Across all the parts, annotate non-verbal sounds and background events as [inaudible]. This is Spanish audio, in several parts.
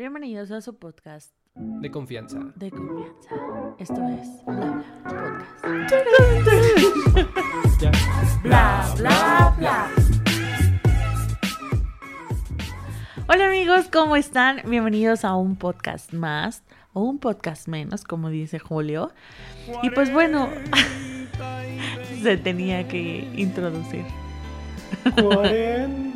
Bienvenidos a su podcast De confianza. de confianza. Esto es Bla Bla Podcast. [laughs] Ya. Bla Bla Bla. Hola amigos, ¿cómo están? Bienvenidos a un podcast más o un podcast menos, como dice Julio. Y pues bueno, [laughs] se tenía que introducir. 40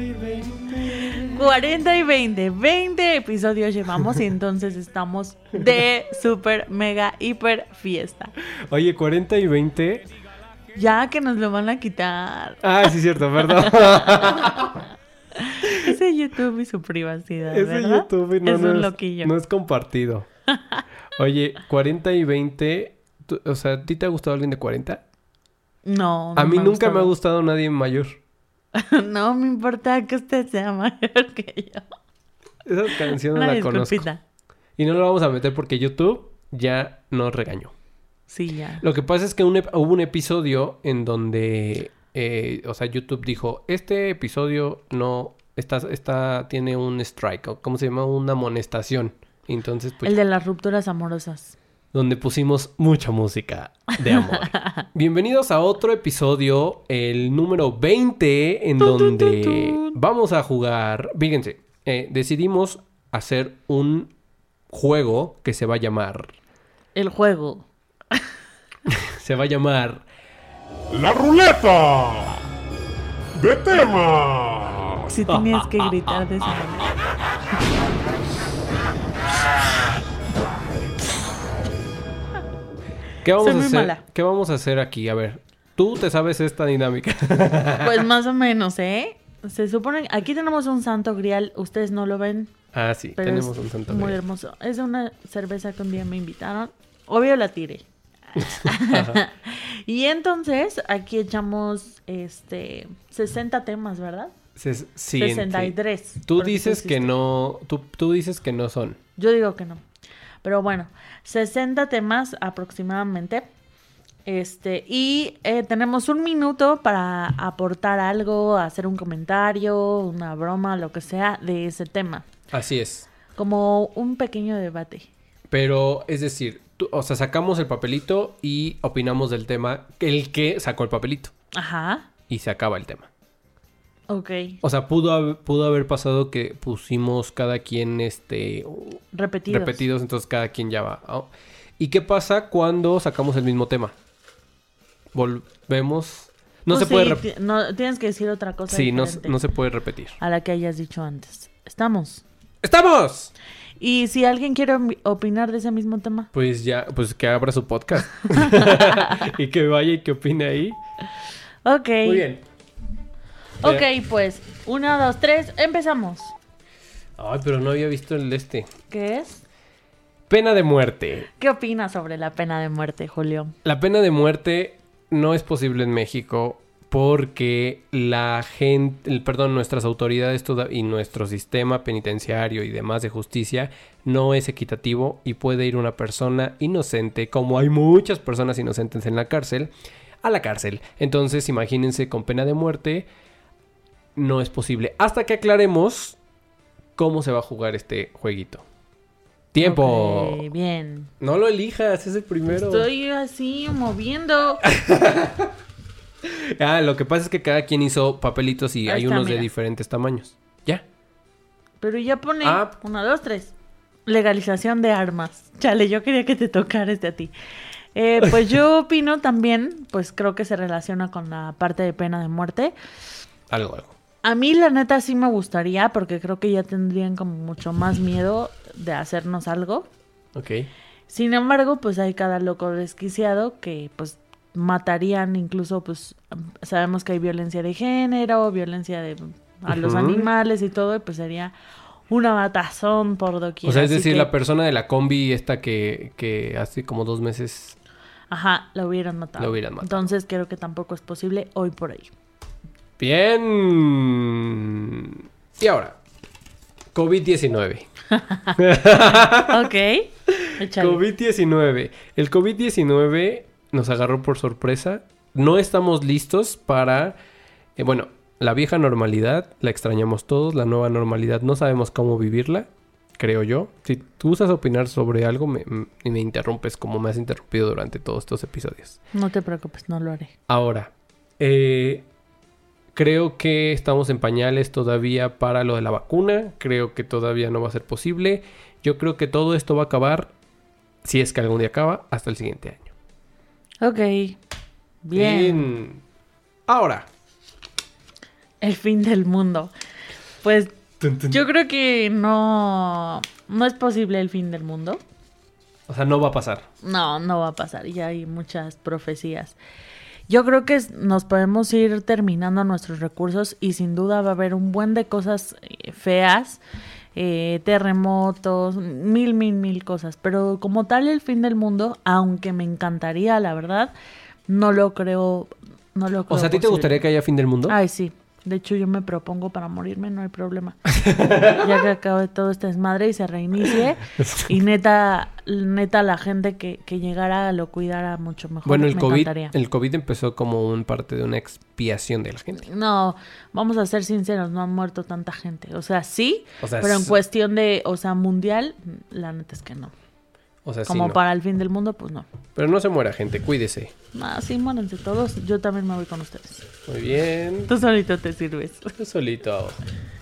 y 20. 40 y 20, 20 episodios llevamos y entonces estamos de super, mega, hiper fiesta. Oye, 40 y 20. Ya que nos lo van a quitar. Ah, sí, cierto, perdón. [laughs] Ese YouTube y su privacidad, Ese ¿verdad? YouTube no, es no un loquillo. no es compartido. Oye, 40 y 20. tú- O sea, ¿a ti te ha gustado alguien de 40? No, a mí nunca me ha gustado nadie mayor. [laughs] no me importa que usted sea mayor que yo. Esa canción no la conozco. Y no la vamos a meter porque YouTube ya nos regañó. Sí, ya. Lo que pasa es que un hubo un episodio en donde, eh, o sea, YouTube dijo, este episodio no, está, está, tiene un strike, o ¿cómo se llama? Una amonestación. Entonces, pues, El de las rupturas amorosas. Donde pusimos mucha música de amor. [laughs] Bienvenidos a otro episodio, el número 20, en donde vamos a jugar, fíjense, eh, decidimos hacer un juego que se va a llamar, El juego. [laughs] se va a llamar La ruleta de tema. Si tenías que gritar de esa manera. [laughs] ¿Qué vamos Soy a muy hacer? mala. ¿Qué vamos a hacer aquí? A ver, tú te sabes esta dinámica. [laughs] Pues más o menos, ¿eh? Se supone, aquí tenemos un santo grial, ustedes no lo ven, ah, sí, pero tenemos es un santo muy grial. hermoso. Es una cerveza que un día me invitaron. Obvio la tiré. [laughs] y entonces aquí echamos este 60 temas, ¿verdad? Ses- sí, en- sí. 63. Tú dices que no, tú, tú dices que no son. Yo digo que no. Pero bueno, 60 temas aproximadamente. Este, y eh, tenemos un minuto para aportar algo, hacer un comentario, una broma, lo que sea de ese tema. Así es. Como un pequeño debate. Pero, es decir, tú- o sea, sacamos el papelito y opinamos del tema, el que sacó el papelito. Ajá. Y se acaba el tema. Ok. O sea, pudo, haber- pudo haber pasado que pusimos cada quien, este, Repetidos. repetidos, entonces cada quien ya va. ¿Y qué pasa cuando sacamos el mismo tema? Volvemos. No Pues se puede sí, no, tienes que decir otra cosa. Sí, no, no se puede repetir. A la que hayas dicho antes. Estamos. ¡Estamos! Y si alguien quiere opi- opinar de ese mismo tema. Pues ya, pues que abra su podcast. [laughs] [laughs] y que vaya y que opine ahí. Ok. Muy bien. Ok, pues. Uno, dos, tres. Empezamos. Ay, pero no había visto el de este. ¿Qué es? Pena de muerte. ¿Qué opinas sobre la pena de muerte, Julio? La pena de muerte no es posible en México porque la gente, el- perdón, nuestras autoridades toda- y nuestro sistema penitenciario y demás de justicia no es equitativo y puede ir una persona inocente, como hay muchas personas inocentes en la cárcel, a la cárcel. Entonces, imagínense con pena de muerte no es posible hasta que aclaremos cómo se va a jugar este jueguito. Tiempo. Ok, bien. No lo elijas, es el primero. Estoy así moviendo. [laughs] Ah, lo que pasa es que cada quien hizo papelitos y Ahí hay está, unos de diferentes tamaños. Ya. Pero ya pone. Ah. Uno, dos, tres. Legalización de armas. Chale, yo quería que te tocara este a ti. Eh, pues yo [laughs] opino también, pues creo que se relaciona con la parte de pena de muerte. Algo, algo. A mí la neta sí me gustaría, porque creo que ya tendrían como mucho más miedo de hacernos algo. Ok. Sin embargo, pues hay cada loco desquiciado que pues matarían incluso pues sabemos que hay violencia de género, violencia de a los animales y todo, y pues sería una matazón por doquier. O sea, es decir, que, la persona de la combi esta que, que hace como dos meses... Ajá, la hubieran matado. La hubieran matado. Entonces creo que tampoco es posible hoy por hoy. Bien. Y ahora, COVID-19. [laughs] ok. Échale. COVID-19. El COVID-19 nos agarró por sorpresa. No estamos listos para... eh, bueno, la vieja normalidad la extrañamos todos. La nueva normalidad no sabemos cómo vivirla. creo yo. Si tú usas opinar sobre algo, me, y me interrumpes como me has interrumpido durante todos estos episodios. No te preocupes, no lo haré. Ahora, eh, creo que estamos en pañales todavía para lo de la vacuna. Creo que todavía no va a ser posible. Yo creo que todo esto va a acabar, si es que algún día acaba, hasta el siguiente año. Ok. Bien. Bien. Ahora. El fin del mundo. Pues yo creo que no, no es posible el fin del mundo. O sea, no va a pasar. No, no va a pasar. Ya hay muchas profecías. Yo creo que nos podemos ir terminando nuestros recursos y sin duda va a haber un buen de cosas eh, feas, eh, terremotos, mil, mil, mil cosas. Pero como tal el fin del mundo, aunque me encantaría, la verdad, no lo creo. No lo creo O sea, ¿a ti te gustaría que haya fin del mundo? Ay, sí. De hecho, yo me propongo para morirme, no hay problema. [laughs] ya que acabe todo este desmadre y se reinicie. [laughs] Y neta, neta, la gente que, que llegara lo cuidara mucho mejor. bueno, el me COVID, encantaría. el COVID empezó como un parte de una expiación de la gente. No, vamos a ser sinceros, no han muerto tanta gente. O sea, sí, O sea, pero en es- cuestión de, o sea, mundial, la neta es que no. O sea, sí, Como no. para el fin del mundo, pues no. Pero no se muera, gente, cuídese. Ah, sí, muéranse todos. Yo también me voy con ustedes. Muy bien. Tú solito te sirves. Yo solito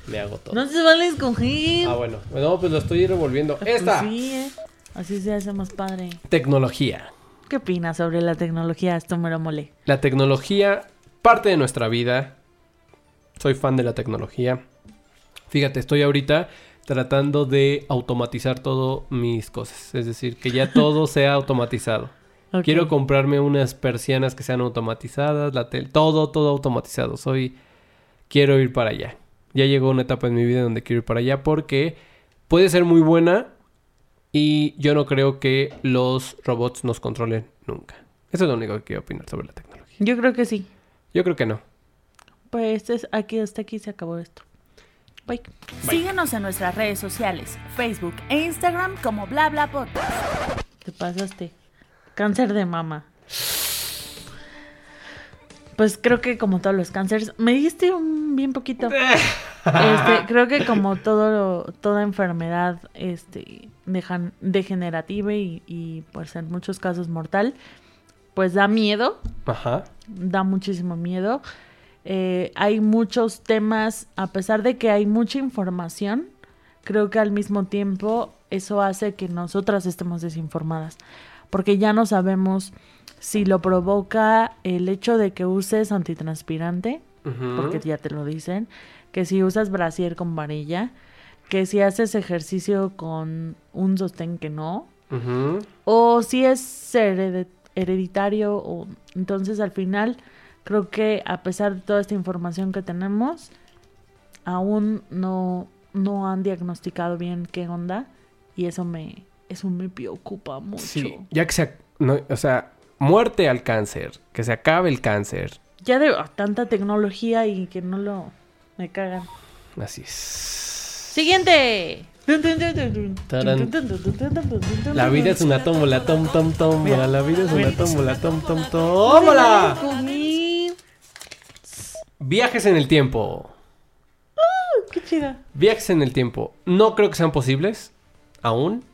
me hago todo. No se vale escoger. Ah, bueno. No, pues lo estoy revolviendo. Pues Esta. sí, eh. Así se hace más padre. Tecnología. ¿Qué opinas sobre la tecnología? Esto me lo mole. La tecnología, parte de nuestra vida. Soy fan de la tecnología. Fíjate, estoy ahorita tratando de automatizar todo mis cosas. Es decir, que ya todo [laughs] sea automatizado. Quiero comprarme unas persianas que sean automatizadas, la tel- todo, todo automatizado. Soy, quiero ir para allá. Ya llegó una etapa en mi vida donde quiero ir para allá porque puede ser muy buena y yo no creo que los robots nos controlen nunca. Eso es lo único que quiero opinar sobre la tecnología. Yo creo que sí. Yo creo que no. Pues es, aquí hasta aquí se acabó esto. Bye. Síguenos en nuestras redes sociales, Facebook e Instagram como bla bla podcast. Te pasaste. Cáncer de mama. Pues creo que como todos los cánceres, me diste un bien poquito. Este, [laughs] creo que como todo toda enfermedad este dejan- degenerativa y, y, pues en muchos casos mortal, pues da miedo, Ajá. da muchísimo miedo. Eh, hay muchos temas, a pesar de que hay mucha información, creo que al mismo tiempo eso hace que nosotras estemos desinformadas, porque ya no sabemos si lo provoca el hecho de que uses antitranspirante, porque ya te lo dicen, que si usas brasier con varilla, que si haces ejercicio con un sostén que no, o si es hereditario o entonces al final creo que a pesar de toda esta información que tenemos aún no no han diagnosticado bien qué onda y eso me eso me preocupa mucho Sí, ya que se... no, o sea, muerte al cáncer. Que se acabe el cáncer. ya de tanta tecnología y que no lo me cagan Así es. siguiente Tarán. La vida es una tómbola, tom, tom, tómbola. La vida es una tómbola, tom, tom, tómbola. Viajes en el tiempo. qué chida Viajes en el tiempo. No creo que sean posibles. Aún.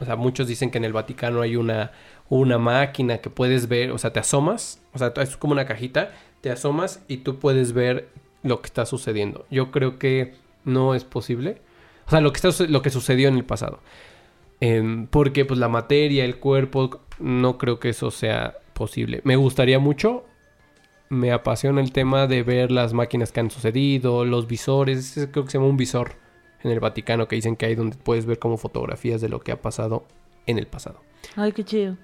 O sea, muchos dicen que en el Vaticano hay una, una máquina que puedes ver. O sea, te asomas. O sea, es como una cajita. Te asomas y tú puedes ver lo que está sucediendo. Yo creo que no es posible. O sea, lo que, está, lo que sucedió en el pasado. Em, porque pues la materia, el cuerpo, no creo que eso sea posible. Me gustaría mucho. Me apasiona el tema de ver las máquinas que han sucedido, los visores. Creo que se llama un visor en el Vaticano que dicen que hay donde puedes ver como fotografías de lo que ha pasado en el pasado. ay qué chido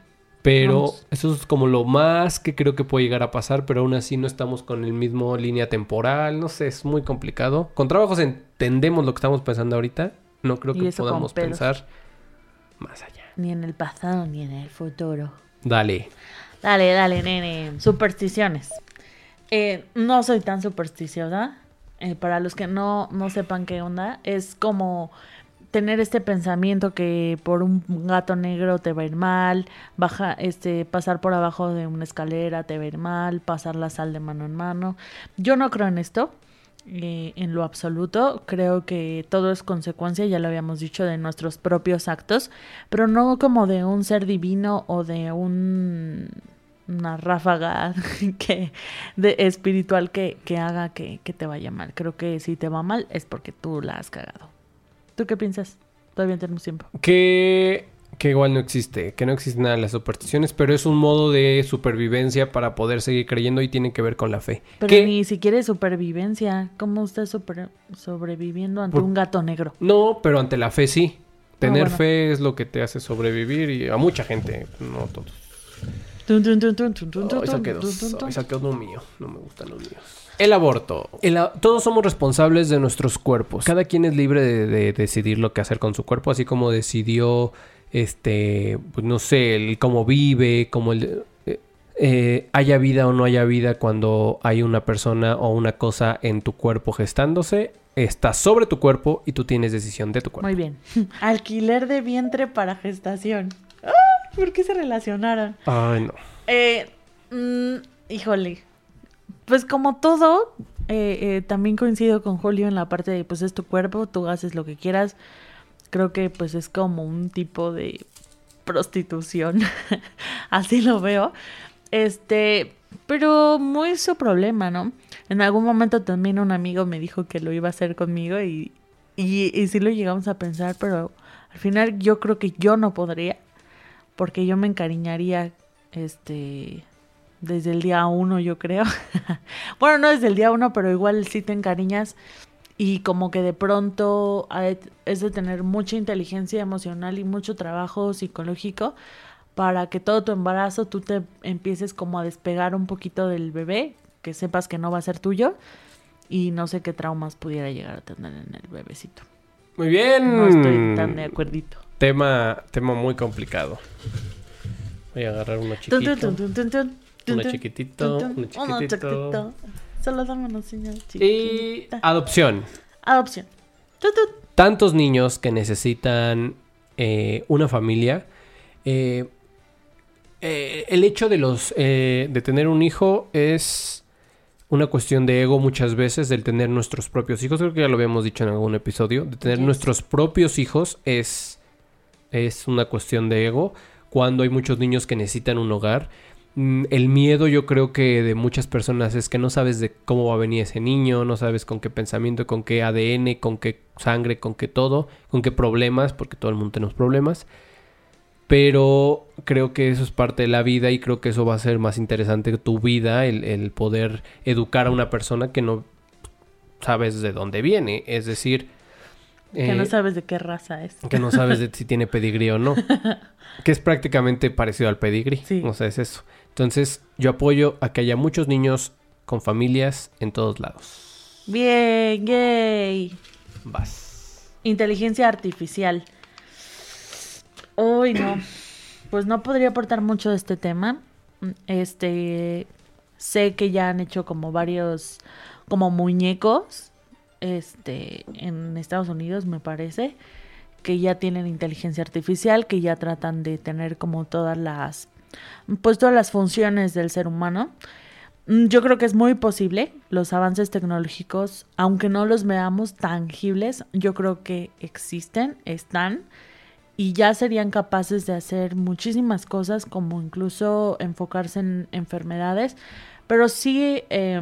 Pero Vamos. eso es como lo más que creo que puede llegar a pasar, pero aún así no estamos con el mismo línea temporal, no sé, es muy complicado. Con trabajos entendemos lo que estamos pensando ahorita, no creo que podamos pensar más allá. ni en el pasado ni en el futuro Dale. Dale, dale, nene. Supersticiones. Eh, no soy tan supersticiosa. Eh, para los que no, no sepan qué onda, es como tener este pensamiento que por un gato negro te va a ir mal, baja, este, pasar por abajo de una escalera te va a ir mal, pasar la sal de mano en mano. Yo no creo en esto. eh, en lo absoluto. Creo que todo es consecuencia, ya lo habíamos dicho, de nuestros propios actos, pero no como de un ser divino o de un una ráfaga [laughs] que de espiritual que, que haga que, que te vaya mal. Creo que si te va mal es porque tú la has cagado. ¿Tú qué piensas? Todavía tenemos tiempo. Que, que igual no existe, que no existe nada las supersticiones, pero es un modo de supervivencia para poder seguir creyendo y tiene que ver con la fe. Pero Que- ni siquiera es supervivencia. ¿Cómo estás super- sobreviviendo ante Por- un gato negro? No, pero ante la fe sí. Tener bueno. fe es lo que te hace sobrevivir y a mucha gente, no todos. Saqué dos, saqué uno mío. No me gustan los míos. El aborto. El a- todos somos responsables de nuestros cuerpos. Cada quien es libre de, de decidir lo que hacer con su cuerpo, así como decidió, este, pues no sé, el cómo vive, cómo el, eh, eh, haya vida o no haya vida cuando hay una persona o una cosa en tu cuerpo gestándose. Está sobre tu cuerpo y tú tienes decisión de tu cuerpo. Muy bien. [laughs] Alquiler de vientre para gestación. ¡Ah! [laughs] ¿Por qué se relacionaron? Ay, no. Eh, mm, híjole. Pues como todo, eh, eh, también coincido con Julio en la parte de, pues es tu cuerpo, tú haces lo que quieras. Creo que pues es como un tipo de prostitución. [laughs] Así lo veo. Este, pero muy su problema, ¿no? En algún momento también un amigo me dijo que lo iba a hacer conmigo y, y, y sí lo llegamos a pensar, pero al final yo creo que yo no podría, porque yo me encariñaría, este, desde el día uno, yo creo. [laughs] bueno, no desde el día uno, pero igual sí te encariñas y como que de pronto es de tener mucha inteligencia emocional y mucho trabajo psicológico para que todo tu embarazo tú te empieces como a despegar un poquito del bebé, que sepas que no va a ser tuyo y no sé qué traumas pudiera llegar a tener en el bebecito. Muy bien. No estoy tan de acuerdito. Tema, tema muy complicado. Voy a agarrar uno chiquito. Uno chiquitito, uno chiquitito. Solo dame una señal Y chiquita. adopción. Adopción. Tut. Tantos niños que necesitan eh, una familia. eh, eh, el hecho de los de tener un hijo es una cuestión de ego muchas veces, del tener nuestros propios hijos. Creo que ya lo habíamos dicho en algún episodio. De tener Yes. nuestros propios hijos es, es una cuestión de ego. Cuando hay muchos niños que necesitan un hogar. Mm, El miedo yo creo que de muchas personas es que no sabes de cómo va a venir ese niño, no sabes con qué pensamiento, con qué ADN, con qué sangre, con qué todo, con qué problemas, porque todo el mundo tenemos problemas. Pero creo que eso es parte de la vida y creo que eso va a ser más interesante tu vida, el poder educar a una persona que no sabes de dónde viene. Es decir, Que eh, no sabes de qué raza es. que no sabes de [laughs] si tiene pedigrí o no. Que es prácticamente parecido al pedigrí. Sí. O sea, es eso. Entonces, yo apoyo a que haya muchos niños con familias en todos lados. Bien, yay. Vas. Inteligencia artificial. Uy, no. Pues no podría aportar mucho de este tema. Este, sé que ya han hecho como varios, como muñecos, este, en Estados Unidos me parece, que ya tienen inteligencia artificial, que ya tratan de tener como todas las, pues todas las funciones del ser humano. Mm, Yo creo que es muy posible los avances tecnológicos, aunque no los veamos tangibles, yo creo que existen, están y ya serían capaces de hacer muchísimas cosas, como incluso enfocarse en enfermedades, pero sí eh,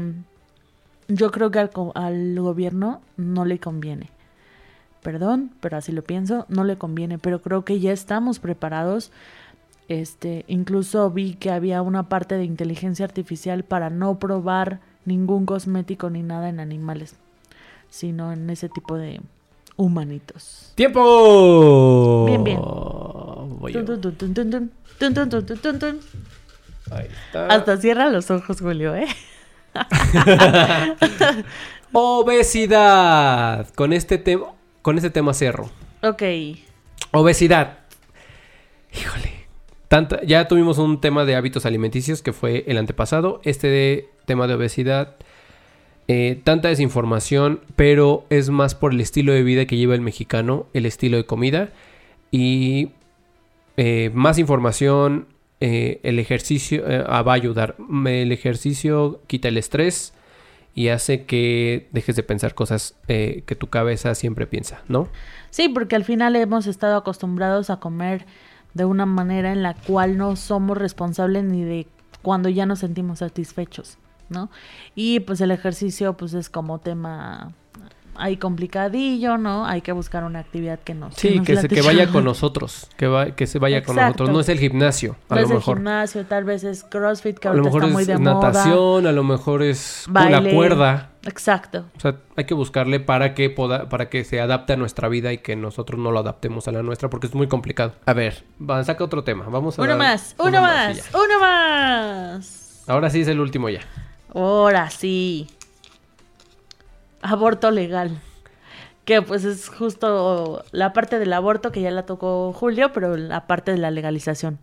yo creo que al, al, gobierno no le conviene. Perdón, pero así lo pienso, no le conviene, pero creo que ya estamos preparados. Este, incluso vi que había una parte de inteligencia artificial para no probar ningún cosmético ni nada en animales, sino en ese tipo de humanitos. ¡Tiempo! Bien, bien. Voy Ahí está. Hasta cierra los ojos, Julio, ¿eh? [laughs] Obesidad. Con este tema, con este tema cierro. Ok. Obesidad. Híjole. Ya tuvimos un tema de hábitos alimenticios que fue el antepasado. Este de- tema de obesidad. eh, tanta desinformación, pero es más por el estilo de vida que lleva el mexicano, el estilo de comida. Y eh, más información, eh, el ejercicio eh, ah, va a ayudar. Me- El ejercicio quita el estrés y hace que dejes de pensar cosas eh, que tu cabeza siempre piensa, ¿no? Sí, porque al final hemos estado acostumbrados a comer de una manera en la cual no somos responsables ni de cuando ya nos sentimos satisfechos, ¿no? Y pues el ejercicio pues es como tema ahí complicadillo, ¿no? Hay que buscar una actividad que nos Sí, nos que, se, que vaya con [laughs] nosotros, que, va, que se vaya con nosotros. No es el gimnasio, a No lo es el mejor. gimnasio, tal vez es CrossFit que A lo ahorita mejor está muy es de moda. natación, a lo mejor es la cuerda. Exacto. O sea, hay que buscarle para que poda- para que se adapte a nuestra vida y que nosotros no lo adaptemos a la nuestra porque es muy complicado. A ver, va, saca otro tema. Vamos a Uno dar más, uno más, uno más. Ahora sí es el último ya. Ahora sí. Aborto legal. Que pues es justo la parte del aborto que ya la tocó Julio, pero la parte de la legalización.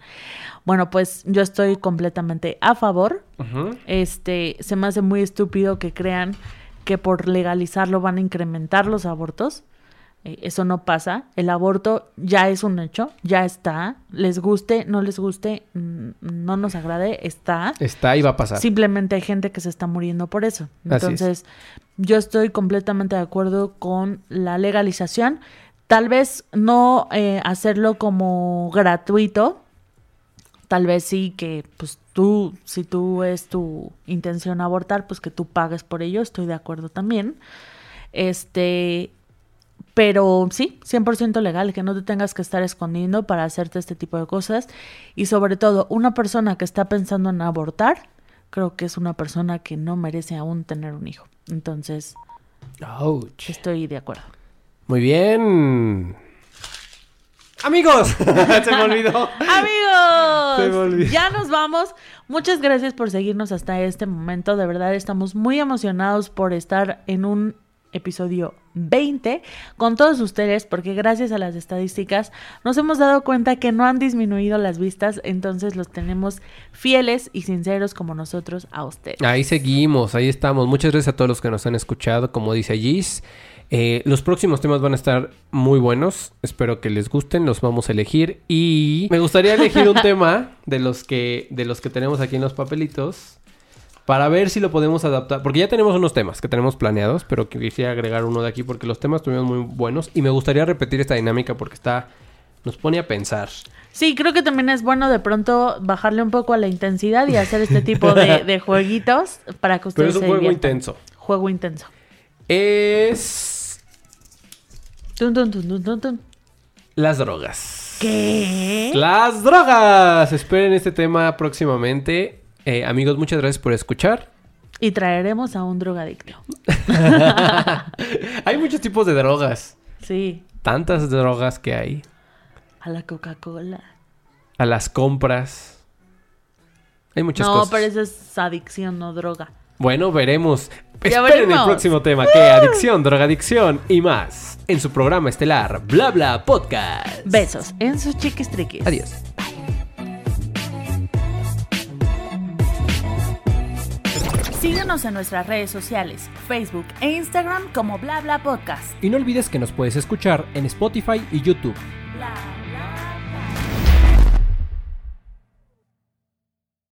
Bueno, pues yo estoy completamente a favor. Ujú. Este, se me hace muy estúpido que crean que por legalizarlo van a incrementar los abortos. Eh, eso no pasa. El aborto ya es un hecho, ya está. Les guste, no les guste, no nos agrade, está. Está y va a pasar. Simplemente hay gente que se está muriendo por eso. Es. Entonces, yo estoy completamente de acuerdo con la legalización. Tal vez no eh, hacerlo como gratuito. Tal vez sí que, pues tú, si tú es tu intención abortar, pues que tú pagues por ello. Estoy de acuerdo también. Este, pero sí, 100% legal, que no te tengas que estar escondiendo para hacerte este tipo de cosas. Y sobre todo, una persona que está pensando en abortar, creo que es una persona que no merece aún tener un hijo. Entonces, Ouch. estoy de acuerdo. Muy bien. Amigos, [laughs] se me olvidó. Amigos, Se me olvidó. ya nos vamos. Muchas gracias por seguirnos hasta este momento. De verdad, estamos muy emocionados por estar en un episodio 20 con todos ustedes porque gracias a las estadísticas nos hemos dado cuenta que no han disminuido las vistas, entonces los tenemos fieles y sinceros como nosotros a ustedes. Ahí seguimos, ahí estamos. Muchas gracias a todos los que nos han escuchado, como dice Gis. Eh, los próximos temas van a estar muy buenos. Espero que les gusten, los vamos a elegir. Y me gustaría elegir un [laughs] tema de los que, de los que tenemos aquí en los papelitos. Para ver si lo podemos adaptar. Porque ya tenemos unos temas que tenemos planeados. Pero quisiera agregar uno de aquí. Porque los temas estuvieron muy buenos. Y me gustaría repetir esta dinámica porque está. Nos pone a pensar. Sí, creo que también es bueno de pronto bajarle un poco a la intensidad y hacer este tipo de, de [laughs] jueguitos para que Pero ustedes es un se juego diviertan. intenso. Juego intenso. Es. Tun, tun, tun, tun, tun, tun. Las drogas. ¿Qué? Las drogas. Esperen este tema próximamente. Eh, amigos, muchas gracias por escuchar. Y traeremos a un drogadicto. [laughs] hay muchos tipos de drogas. Sí, Tantas drogas que hay. a la Coca-Cola. A las compras. Hay muchas No, cosas. pero eso es adicción, no droga. Bueno, veremos. Ya Esperen el próximo tema. que Adicción, drogadicción y más. En su programa estelar, Bla Bla Podcast. Besos en sus chiquis triquis. Adiós. Síguenos en nuestras redes sociales, Facebook e Instagram como Bla Bla Podcast. Y no olvides que nos puedes escuchar en Spotify y YouTube. Bla